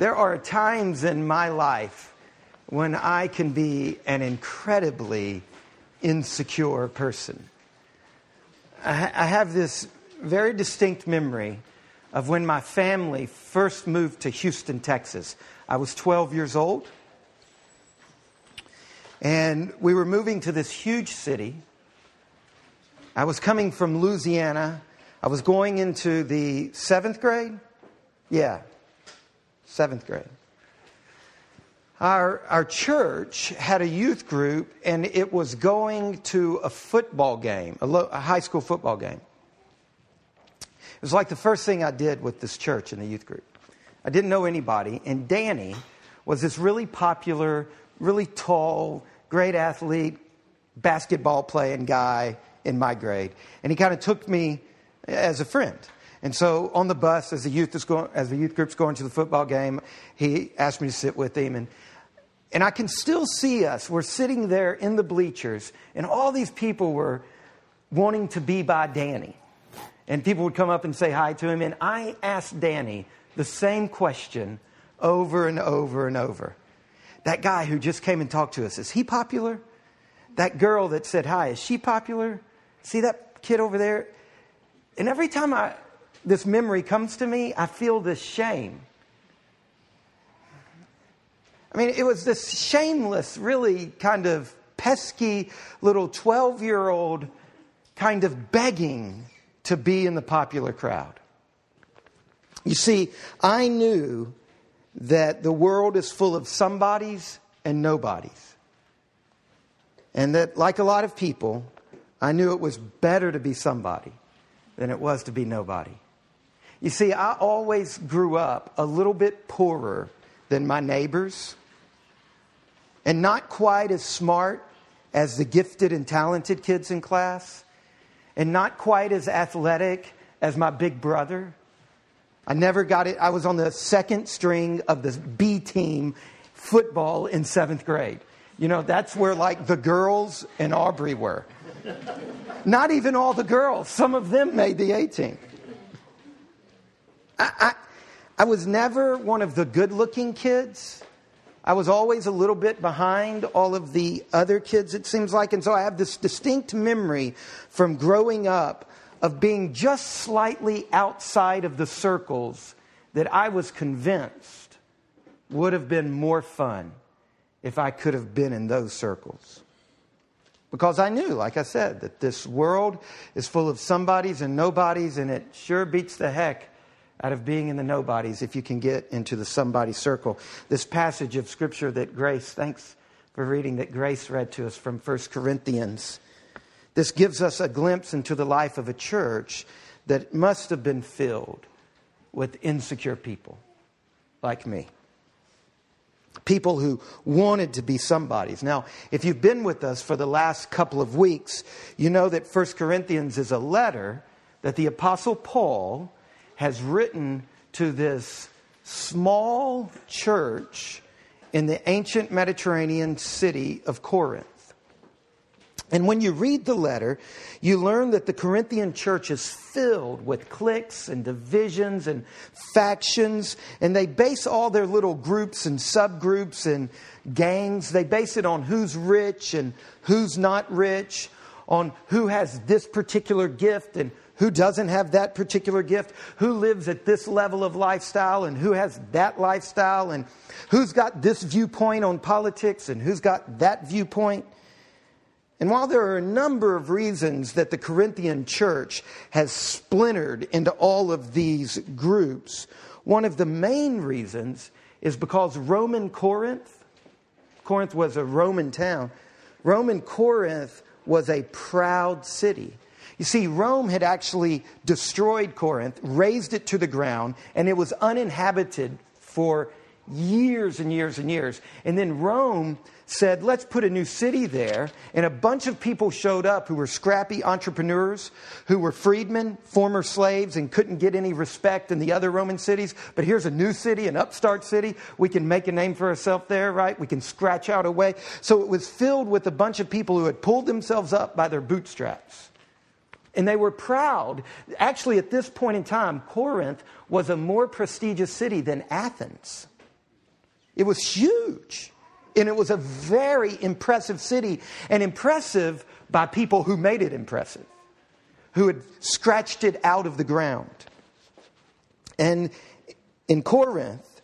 There are times in my life when I can be an incredibly insecure person. I, have this very distinct memory of when my family first moved to Houston, Texas. I was 12 years old, and we were moving to this huge city. I was coming from Louisiana. I was going into the seventh grade. Yeah, seventh grade. Our, our church had a youth group, and it was going to a football game, a, lo- a high school football game. It was like the first thing I did with this church in the youth group. I didn't know anybody, and Danny was this really popular, really tall, great athlete, basketball playing guy in my grade. And he kind of took me as a friend. And so on the bus, as the youth is going, as the youth group's going to the football game, he asked me to sit with him, and and I can still see us. We're sitting there in the bleachers, and all these people were wanting to be by Danny. And people would come up and say hi to him, and I asked Danny the same question over and over and over. That guy who just came and talked to us, is he popular? That girl that said hi, is she popular? See that kid over there? And every time I, this memory comes to me, I feel this shame. I mean, it was this shameless, really kind of pesky little 12 year old kind of begging to be in the popular crowd. You see, I knew that the world is full of somebodies and nobodies. And that, like a lot of people, I knew it was better to be somebody than it was to be nobody. You see, I always grew up a little bit poorer than my neighbors and not quite as smart as the gifted and talented kids in class, and not quite as athletic as my big brother. I never got it. I was on the second string of the B team football in seventh grade. You know, that's where like the girls and Aubrey were. Not even all the girls, some of them made the A team. I, I, was never one of the good looking kids. I was always a little bit behind all of the other kids, it seems like. And so I have this distinct memory from growing up of being just slightly outside of the circles that I was convinced would have been more fun if I could have been in those circles. Because I knew, like I said, that this world is full of somebodies and nobodies, and it sure beats the heck out of being in the nobodies if you can get into the somebody circle. This passage of scripture that Grace, thanks for reading, that Grace read to us from 1 Corinthians. This gives us a glimpse into the life of a church that must have been filled with insecure people like me. People who wanted to be somebodies. Now, if you've been with us for the last couple of weeks, you know that 1 Corinthians is a letter that the Apostle Paul has written to this small church in the ancient Mediterranean city of Corinth. And when you read the letter, you learn that the Corinthian church is filled with cliques and divisions and factions, and they base all their little groups and subgroups and gangs, they base it on who's rich and who's not rich, on who has this particular gift and who doesn't have that particular gift, who lives at this level of lifestyle and who has that lifestyle, and who's got this viewpoint on politics and who's got that viewpoint. And while there are a number of reasons that the Corinthian church has splintered into all of these groups, one of the main reasons is because Roman Corinth, Corinth was a Roman town, Roman Corinth was a proud city. You see, Rome had actually destroyed Corinth, razed it to the ground, and it was uninhabited for years and years and years. And then Rome said, let's put a new city there. And a bunch of people showed up who were scrappy entrepreneurs, who were freedmen, former slaves, and couldn't get any respect in the other Roman cities. But here's a new city, an upstart city. We can make a name for ourselves there, right? We can scratch out a way. So it was filled with a bunch of people who had pulled themselves up by their bootstraps. And they were proud. Actually, at this point in time, Corinth was a more prestigious city than Athens. It was huge. And it was a very impressive city, and impressive by people who made it impressive, who had scratched it out of the ground. And in Corinth,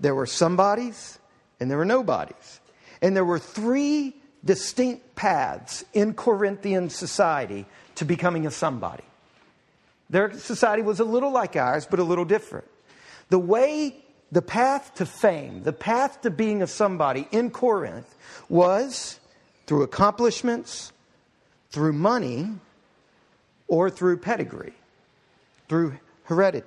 there were somebodies and there were nobodies. And there were three distinct paths in Corinthian society to becoming a somebody. Their society was a little like ours, but a little different. The way, the path to fame, the path to being a somebody in Corinth was through accomplishments, through money, or through pedigree, through heredity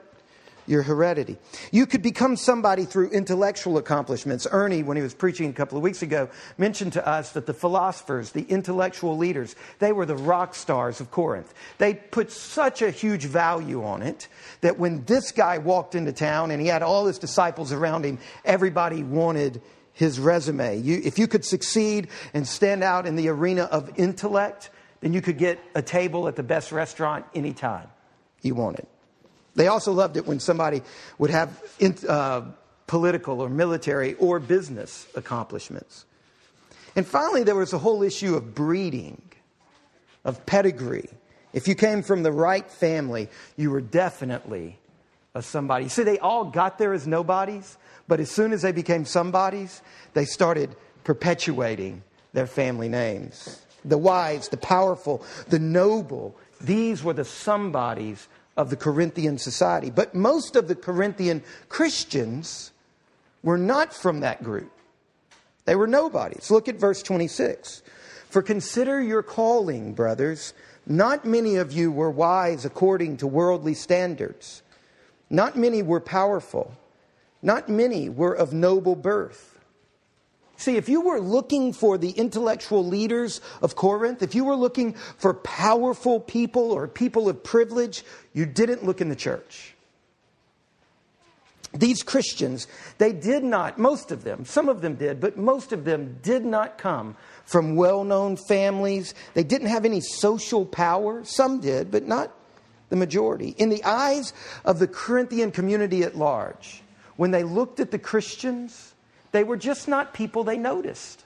your heredity. You could become somebody through intellectual accomplishments. Ernie, when he was preaching a couple of weeks ago, mentioned to us that the philosophers, the intellectual leaders, they were the rock stars of Corinth. They put such a huge value on it that when this guy walked into town and he had all his disciples around him, everybody wanted his resume. You, if you could succeed and stand out in the arena of intellect, then you could get a table at the best restaurant anytime you wanted. They also loved it when somebody would have uh, political or military or business accomplishments. And finally, there was a whole issue of breeding, of pedigree. If you came from the right family, you were definitely a somebody. See, they all got there as nobodies, but as soon as they became somebodies, they started perpetuating their family names. The wise, the powerful, the noble, these were the somebodies of the Corinthian society. But most of the Corinthian Christians were not from that group. They were nobodies. Look at verse 26. For consider your calling, brothers. Not many of you were wise according to worldly standards. Not many were powerful. Not many were of noble birth. See, if you were looking for the intellectual leaders of Corinth, if you were looking for powerful people or people of privilege, you didn't look in the church. These Christians, they did not, most of them, some of them did, but most of them did not come from well known families. They didn't have any social power. Some did, but not the majority. In the eyes of the Corinthian community at large, when they looked at the Christians, they were just not people they noticed.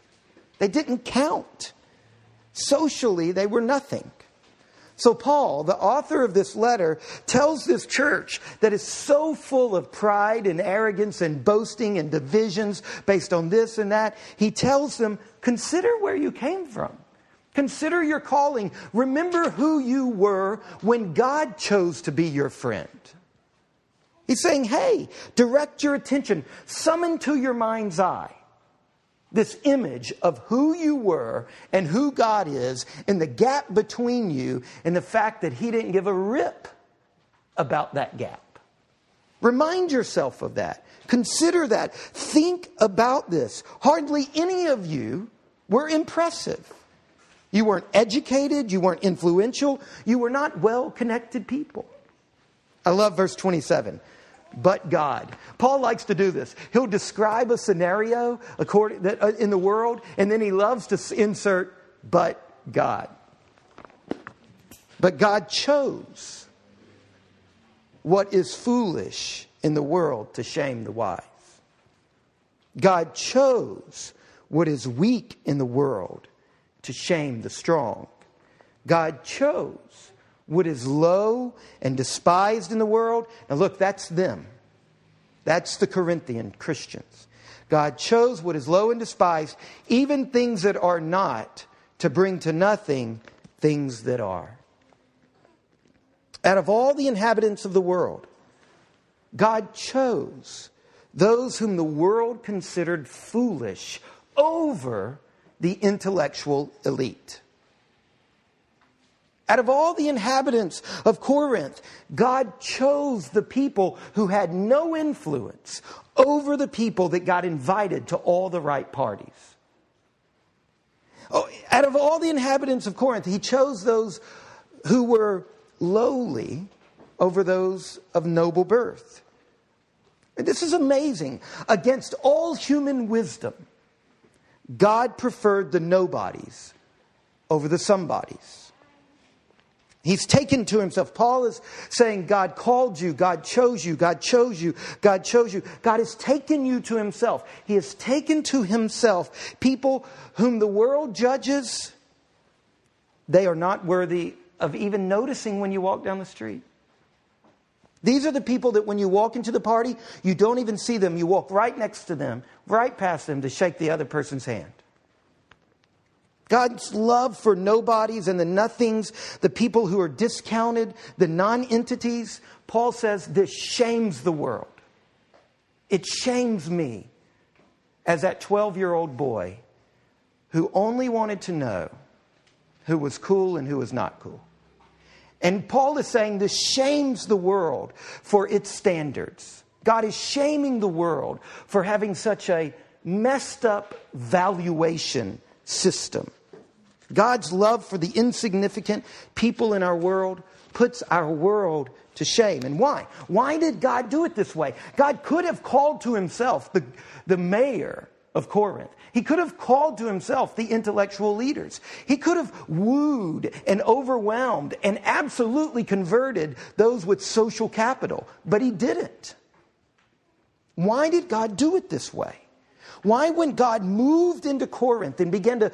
They didn't count. Socially, they were nothing. So, Paul, the author of this letter, tells this church that is so full of pride and arrogance and boasting and divisions based on this and that, he tells them, consider where you came from. Consider your calling. Remember who you were when God chose to be your friend. He's saying, hey, direct your attention, summon to your mind's eye this image of who you were and who God is, and the gap between you, and the fact that He didn't give a rip about that gap. Remind yourself of that. Consider that. Think about this. Hardly any of you were impressive. You weren't educated, you weren't influential, you were not well connected people. I love verse 27 but God. Paul likes to do this. He'll describe a scenario according, that, uh, in the world, and then he loves to insert, but God. But God chose what is foolish in the world to shame the wise. God chose what is weak in the world to shame the strong. God chose what is low and despised in the world. Now, look, that's them. That's the Corinthian Christians. God chose what is low and despised, even things that are not, to bring to nothing things that are. Out of all the inhabitants of the world, God chose those whom the world considered foolish over the intellectual elite. Out of all the inhabitants of Corinth, God chose the people who had no influence over the people that got invited to all the right parties. Oh, out of all the inhabitants of Corinth, he chose those who were lowly over those of noble birth. And this is amazing. Against all human wisdom, God preferred the nobodies over the somebodies. He's taken to himself. Paul is saying, God called you, God chose you, God chose you, God chose you. God has taken you to himself. He has taken to himself people whom the world judges, they are not worthy of even noticing when you walk down the street. These are the people that when you walk into the party, you don't even see them. You walk right next to them, right past them to shake the other person's hand. God's love for nobodies and the nothings, the people who are discounted, the non entities, Paul says this shames the world. It shames me as that 12 year old boy who only wanted to know who was cool and who was not cool. And Paul is saying this shames the world for its standards. God is shaming the world for having such a messed up valuation system. God's love for the insignificant people in our world puts our world to shame. And why? Why did God do it this way? God could have called to himself the, the mayor of Corinth. He could have called to himself the intellectual leaders. He could have wooed and overwhelmed and absolutely converted those with social capital, but he didn't. Why did God do it this way? Why, when God moved into Corinth and began to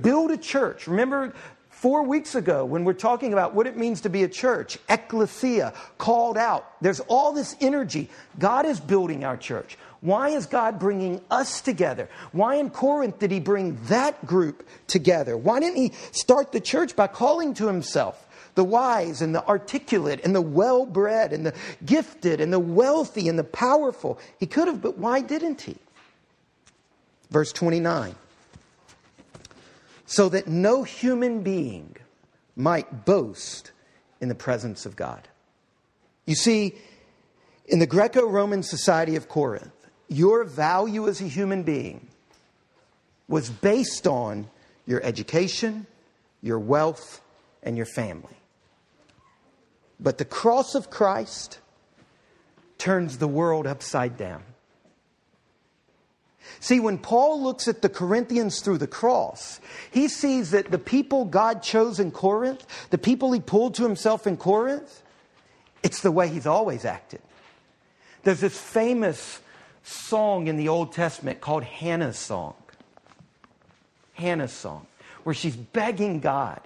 build a church, remember four weeks ago when we're talking about what it means to be a church, ecclesia, called out, there's all this energy. God is building our church. Why is God bringing us together? Why in Corinth did he bring that group together? Why didn't he start the church by calling to himself the wise and the articulate and the well bred and the gifted and the wealthy and the powerful? He could have, but why didn't he? Verse 29 so that no human being might boast in the presence of God. You see, in the Greco Roman society of Corinth, your value as a human being was based on your education, your wealth, and your family. But the cross of Christ turns the world upside down. See, when Paul looks at the Corinthians through the cross, he sees that the people God chose in Corinth, the people he pulled to himself in Corinth, it's the way he's always acted. There's this famous song in the Old Testament called Hannah's Song. Hannah's Song, where she's begging God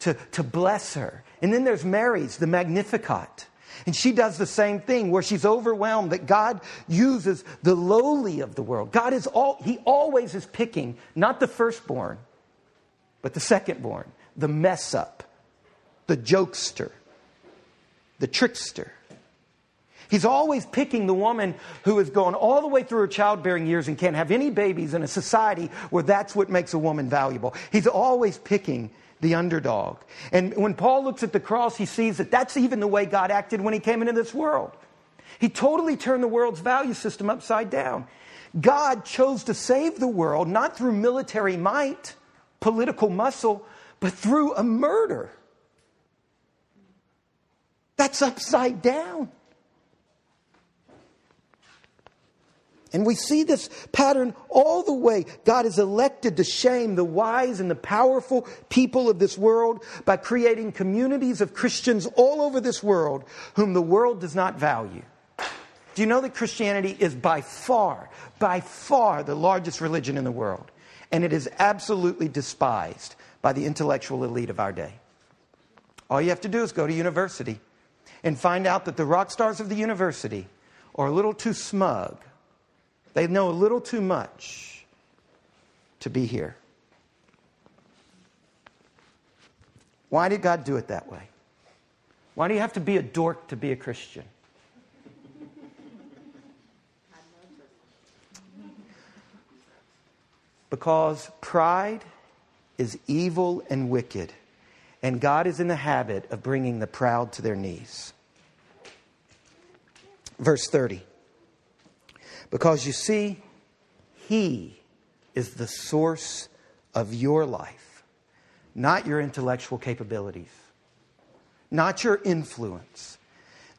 to, to bless her. And then there's Mary's, the Magnificat. And she does the same thing where she's overwhelmed that God uses the lowly of the world. God is all, He always is picking not the firstborn, but the secondborn, the mess up, the jokester, the trickster. He's always picking the woman who has gone all the way through her childbearing years and can't have any babies in a society where that's what makes a woman valuable. He's always picking the underdog. And when Paul looks at the cross, he sees that that's even the way God acted when he came into this world. He totally turned the world's value system upside down. God chose to save the world not through military might, political muscle, but through a murder. That's upside down. And we see this pattern all the way. God has elected to shame the wise and the powerful people of this world by creating communities of Christians all over this world whom the world does not value. Do you know that Christianity is by far, by far the largest religion in the world? And it is absolutely despised by the intellectual elite of our day. All you have to do is go to university and find out that the rock stars of the university are a little too smug they know a little too much to be here. Why did God do it that way? Why do you have to be a dork to be a Christian? Because pride is evil and wicked, and God is in the habit of bringing the proud to their knees. Verse 30. Because you see, He is the source of your life, not your intellectual capabilities, not your influence.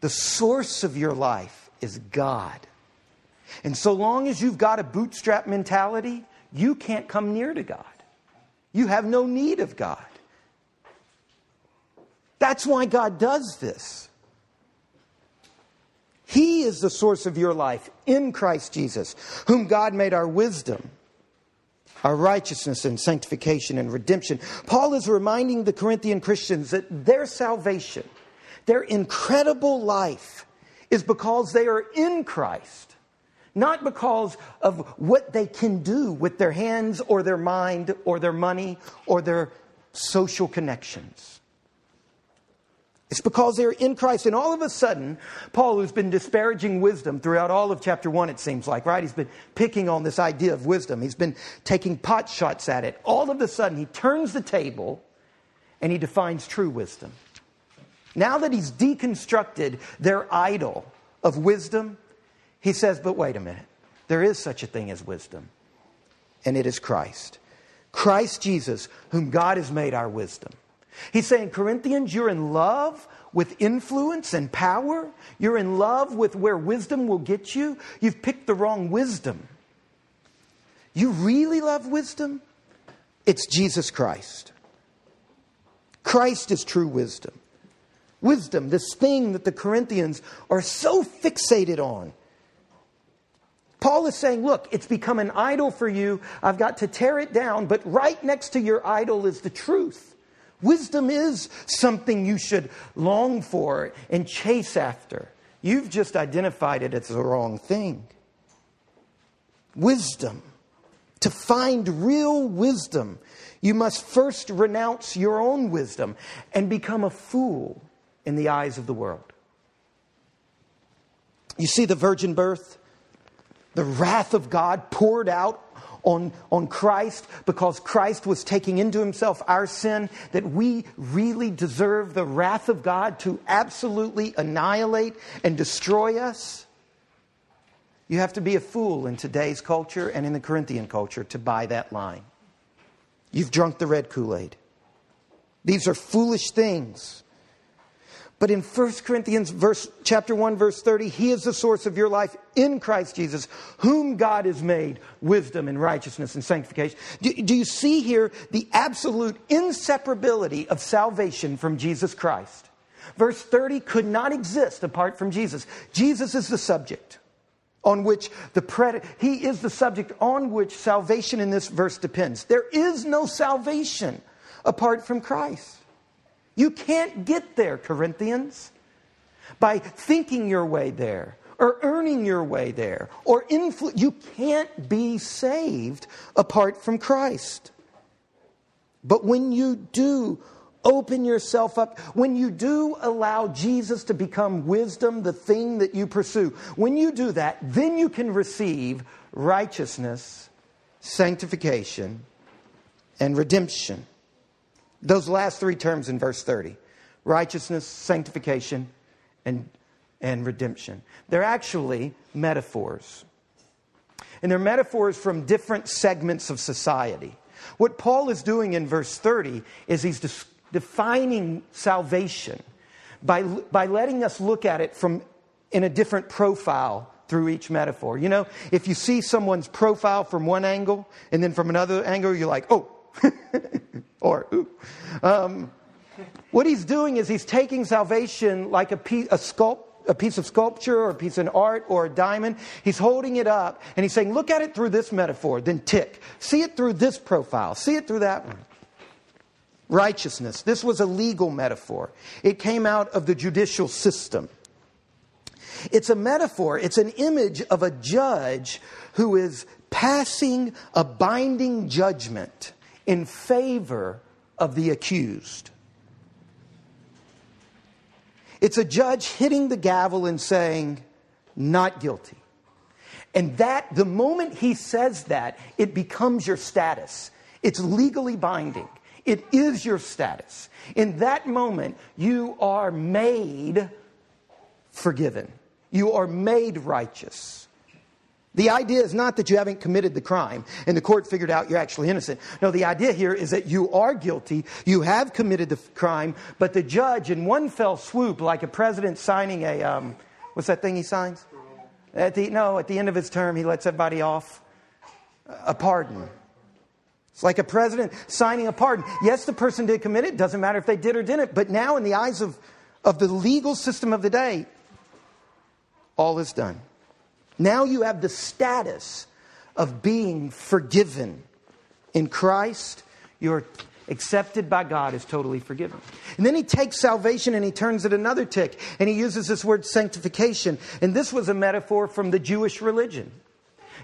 The source of your life is God. And so long as you've got a bootstrap mentality, you can't come near to God. You have no need of God. That's why God does this. He is the source of your life in Christ Jesus, whom God made our wisdom, our righteousness and sanctification and redemption. Paul is reminding the Corinthian Christians that their salvation, their incredible life, is because they are in Christ, not because of what they can do with their hands or their mind or their money or their social connections. It's because they're in Christ. And all of a sudden, Paul, who's been disparaging wisdom throughout all of chapter one, it seems like, right? He's been picking on this idea of wisdom. He's been taking pot shots at it. All of a sudden, he turns the table and he defines true wisdom. Now that he's deconstructed their idol of wisdom, he says, but wait a minute. There is such a thing as wisdom, and it is Christ. Christ Jesus, whom God has made our wisdom. He's saying, Corinthians, you're in love with influence and power. You're in love with where wisdom will get you. You've picked the wrong wisdom. You really love wisdom? It's Jesus Christ. Christ is true wisdom. Wisdom, this thing that the Corinthians are so fixated on. Paul is saying, look, it's become an idol for you. I've got to tear it down, but right next to your idol is the truth. Wisdom is something you should long for and chase after. You've just identified it as the wrong thing. Wisdom. To find real wisdom, you must first renounce your own wisdom and become a fool in the eyes of the world. You see the virgin birth? The wrath of God poured out on, on Christ because Christ was taking into himself our sin, that we really deserve the wrath of God to absolutely annihilate and destroy us? You have to be a fool in today's culture and in the Corinthian culture to buy that line. You've drunk the red Kool Aid. These are foolish things. But in 1 Corinthians verse, chapter 1, verse 30, He is the source of your life in Christ Jesus, whom God has made wisdom and righteousness and sanctification. Do, do you see here the absolute inseparability of salvation from Jesus Christ? Verse 30 could not exist apart from Jesus. Jesus is the subject on which the pred- he is the subject on which salvation in this verse depends. There is no salvation apart from Christ. You can't get there, Corinthians, by thinking your way there or earning your way there or influ- you can't be saved apart from Christ. But when you do open yourself up, when you do allow Jesus to become wisdom, the thing that you pursue, when you do that, then you can receive righteousness, sanctification, and redemption. Those last three terms in verse 30 righteousness, sanctification, and, and redemption. They're actually metaphors. And they're metaphors from different segments of society. What Paul is doing in verse 30 is he's de- defining salvation by, by letting us look at it from in a different profile through each metaphor. You know, if you see someone's profile from one angle and then from another angle, you're like, oh, or ooh. Um, what he's doing is he's taking salvation like a piece, a, sculpt, a piece of sculpture or a piece of art or a diamond. He's holding it up and he's saying, look at it through this metaphor, then tick. See it through this profile. See it through that one. Righteousness. This was a legal metaphor. It came out of the judicial system. It's a metaphor, it's an image of a judge who is passing a binding judgment in favor of the accused. It's a judge hitting the gavel and saying, not guilty. And that, the moment he says that, it becomes your status. It's legally binding. It is your status. In that moment, you are made forgiven. You are made righteous. The idea is not that you haven't committed the crime and the court figured out you're actually innocent. No, the idea here is that you are guilty, you have committed the crime, but the judge, in one fell swoop, like a president signing a, um, what's that thing he signs? At the, no, at the end of his term, he lets everybody off a pardon. It's like a president signing a pardon. Yes, the person did commit it. Doesn't matter if they did or didn't. But now, in the eyes of, of the legal system of the day, all is done. Now you have the status of being forgiven. In Christ, you're accepted by God as totally forgiven. And then he takes salvation and he turns it another tick, and he uses this word sanctification. And this was a metaphor from the Jewish religion.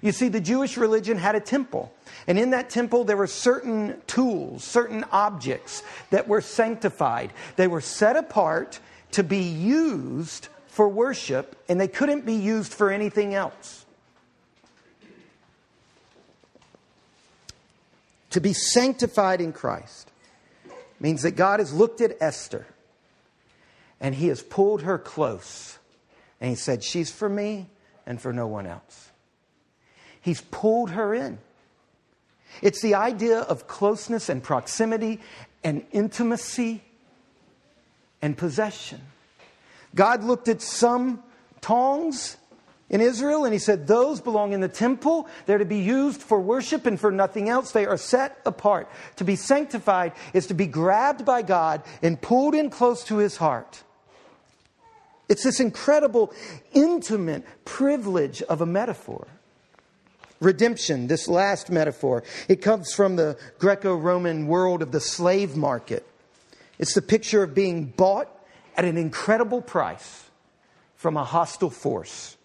You see, the Jewish religion had a temple. And in that temple, there were certain tools, certain objects that were sanctified. They were set apart to be used for worship, and they couldn't be used for anything else. To be sanctified in Christ means that God has looked at Esther and he has pulled her close and he said, She's for me and for no one else. He's pulled her in. It's the idea of closeness and proximity and intimacy and possession. God looked at some tongs in Israel and he said, Those belong in the temple. They're to be used for worship and for nothing else. They are set apart. To be sanctified is to be grabbed by God and pulled in close to his heart. It's this incredible, intimate privilege of a metaphor. Redemption, this last metaphor, it comes from the Greco Roman world of the slave market. It's the picture of being bought at an incredible price from a hostile force.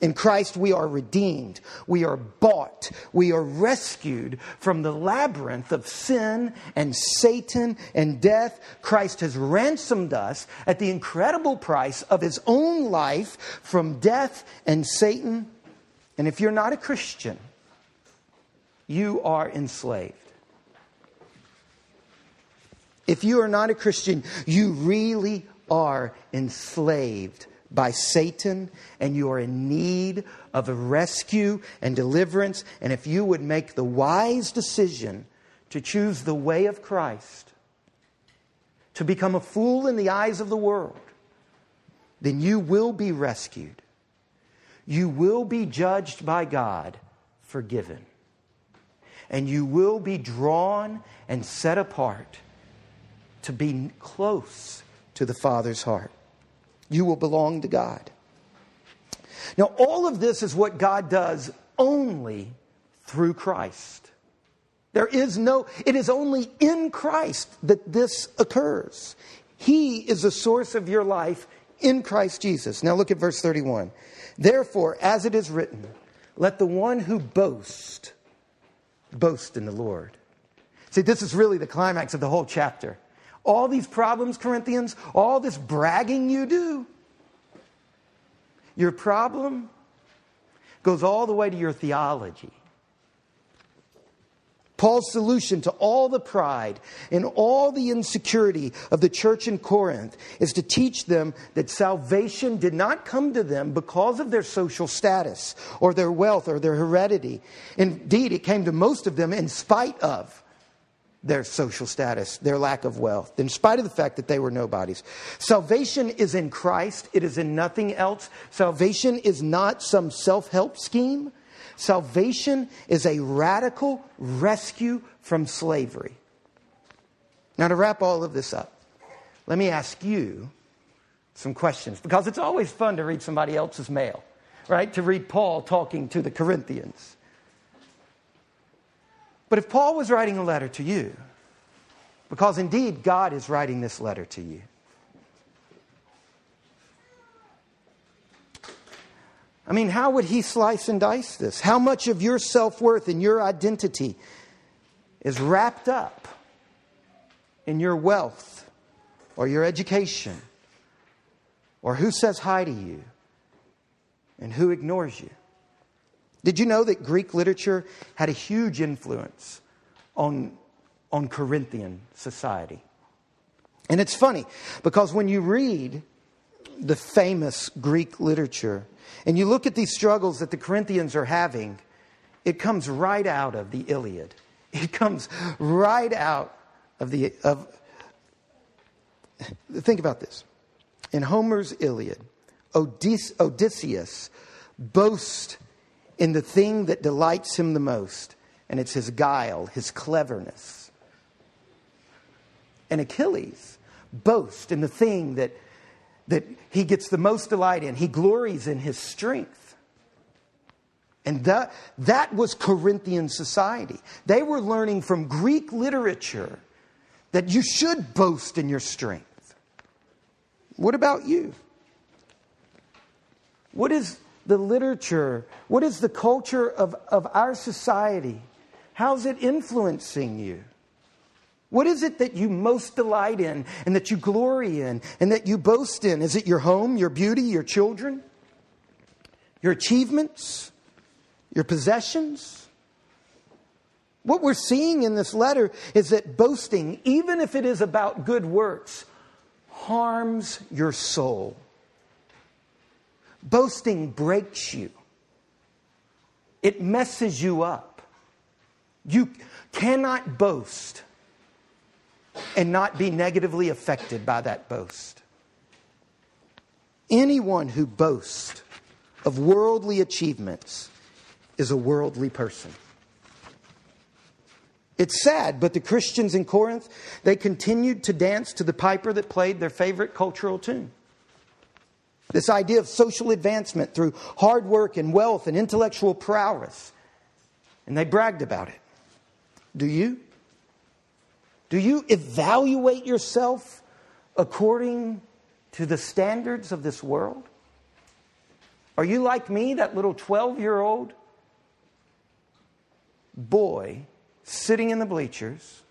In Christ, we are redeemed. We are bought. We are rescued from the labyrinth of sin and Satan and death. Christ has ransomed us at the incredible price of his own life from death and Satan and if you're not a Christian, you are enslaved. If you are not a Christian, you really are enslaved by Satan and you are in need of a rescue and deliverance. And if you would make the wise decision to choose the way of Christ, to become a fool in the eyes of the world, then you will be rescued you will be judged by God, forgiven. And you will be drawn and set apart to be close to the Father's heart. You will belong to God. Now, all of this is what God does only through Christ. There is no, it is only in Christ that this occurs. He is the source of your life in Christ Jesus. Now look at verse 31. Therefore, as it is written, let the one who boasts boast in the Lord. See, this is really the climax of the whole chapter. All these problems, Corinthians, all this bragging you do, your problem goes all the way to your theology. Paul's solution to all the pride and all the insecurity of the church in Corinth is to teach them that salvation did not come to them because of their social status or their wealth or their heredity. Indeed, it came to most of them in spite of their social status, their lack of wealth, in spite of the fact that they were nobodies. Salvation is in Christ, it is in nothing else. Salvation is not some self help scheme. Salvation is a radical rescue from slavery. Now, to wrap all of this up, let me ask you some questions because it's always fun to read somebody else's mail, right? To read Paul talking to the Corinthians. But if Paul was writing a letter to you, because indeed God is writing this letter to you, I mean, how would he slice and dice this? How much of your self worth and your identity is wrapped up in your wealth or your education or who says hi to you and who ignores you? Did you know that Greek literature had a huge influence on, on Corinthian society? And it's funny because when you read the famous Greek literature, and you look at these struggles that the Corinthians are having, it comes right out of the Iliad. It comes right out of the of think about this. In Homer's Iliad, Odysseus boasts in the thing that delights him the most, and it's his guile, his cleverness. And Achilles boasts in the thing that, that he gets the most delight in. He glories in his strength. And that, that was Corinthian society. They were learning from Greek literature that you should boast in your strength. What about you? What is the literature? What is the culture of, of our society? How's it influencing you? What is it that you most delight in and that you glory in and that you boast in? Is it your home, your beauty, your children, your achievements, your possessions? What we're seeing in this letter is that boasting, even if it is about good works, harms your soul. Boasting breaks you, it messes you up. You cannot boast and not be negatively affected by that boast. Anyone who boasts of worldly achievements is a worldly person. It's sad, but the Christians in Corinth, they continued to dance to the piper that played their favorite cultural tune. This idea of social advancement through hard work and wealth and intellectual prowess. And they bragged about it. Do you? Do you evaluate yourself according to the standards of this world? Are you like me, that little 12 year old boy sitting in the bleachers,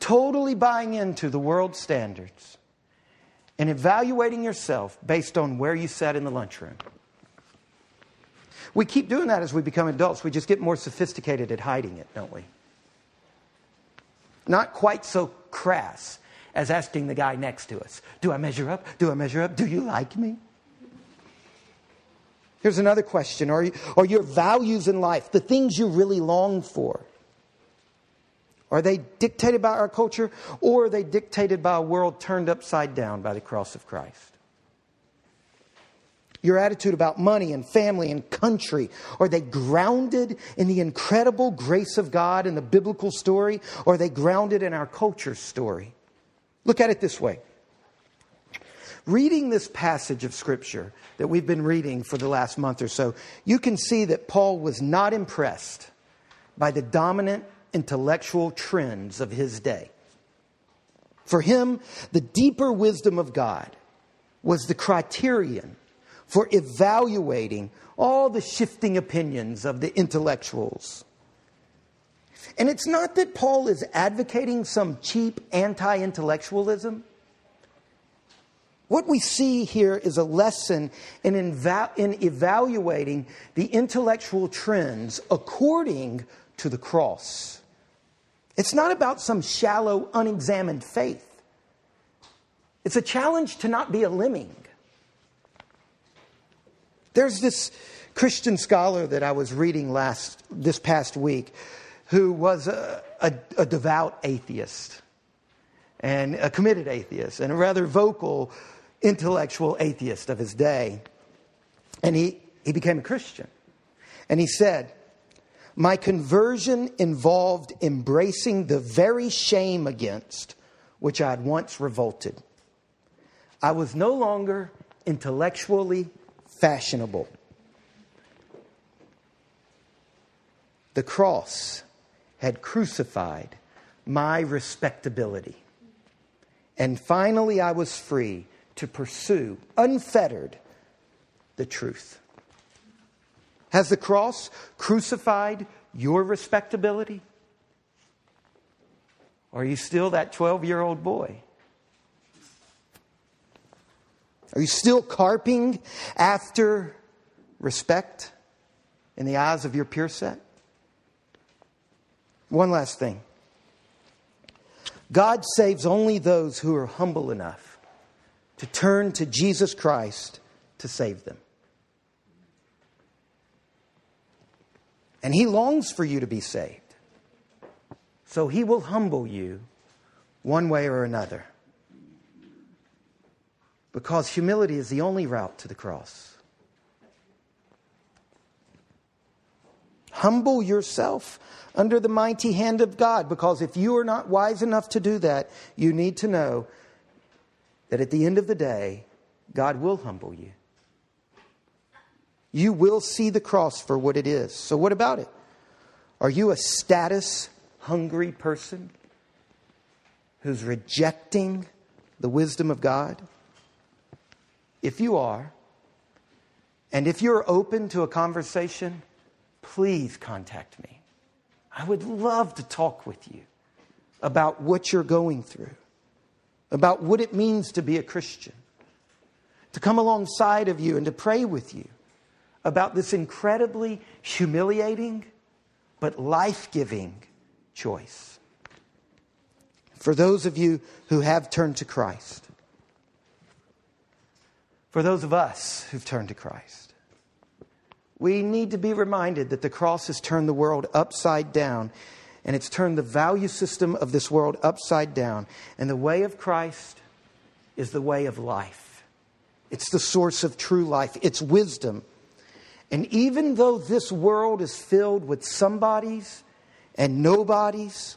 totally buying into the world's standards and evaluating yourself based on where you sat in the lunchroom? We keep doing that as we become adults. We just get more sophisticated at hiding it, don't we? Not quite so crass as asking the guy next to us Do I measure up? Do I measure up? Do you like me? Here's another question Are, you, are your values in life, the things you really long for, are they dictated by our culture or are they dictated by a world turned upside down by the cross of Christ? Your attitude about money and family and country, are they grounded in the incredible grace of God in the biblical story or are they grounded in our culture story? Look at it this way. Reading this passage of Scripture that we've been reading for the last month or so, you can see that Paul was not impressed by the dominant intellectual trends of his day. For him, the deeper wisdom of God was the criterion for evaluating all the shifting opinions of the intellectuals. And it's not that Paul is advocating some cheap anti intellectualism. What we see here is a lesson in, in evaluating the intellectual trends according to the cross. It's not about some shallow, unexamined faith. It's a challenge to not be a lemming. There's this Christian scholar that I was reading last this past week who was a, a, a devout atheist and a committed atheist and a rather vocal intellectual atheist of his day. And he, he became a Christian. And he said, My conversion involved embracing the very shame against which I had once revolted. I was no longer intellectually fashionable. The cross had crucified my respectability. And finally, I was free to pursue, unfettered, the truth. Has the cross crucified your respectability? Are you still that 12 year old boy? Are you still carping after respect in the eyes of your peer set? One last thing God saves only those who are humble enough to turn to Jesus Christ to save them. And He longs for you to be saved. So He will humble you one way or another because humility is the only route to the cross. Humble yourself under the mighty hand of God, because if you are not wise enough to do that, you need to know that at the end of the day, God will humble you. You will see the cross for what it is. So, what about it? Are you a status hungry person who's rejecting the wisdom of God? If you are, and if you're open to a conversation, please contact me. I would love to talk with you about what you're going through, about what it means to be a Christian, to come alongside of you and to pray with you about this incredibly humiliating but life giving choice. For those of you who have turned to Christ, for those of us who've turned to Christ, we need to be reminded that the cross has turned the world upside down and it's turned the value system of this world upside down. And the way of Christ is the way of life, it's the source of true life, it's wisdom. And even though this world is filled with somebodies and nobodies,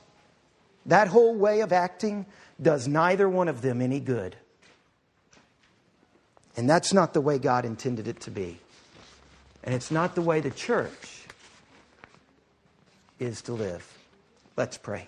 that whole way of acting does neither one of them any good. And that's not the way God intended it to be. And it's not the way the church is to live. Let's pray.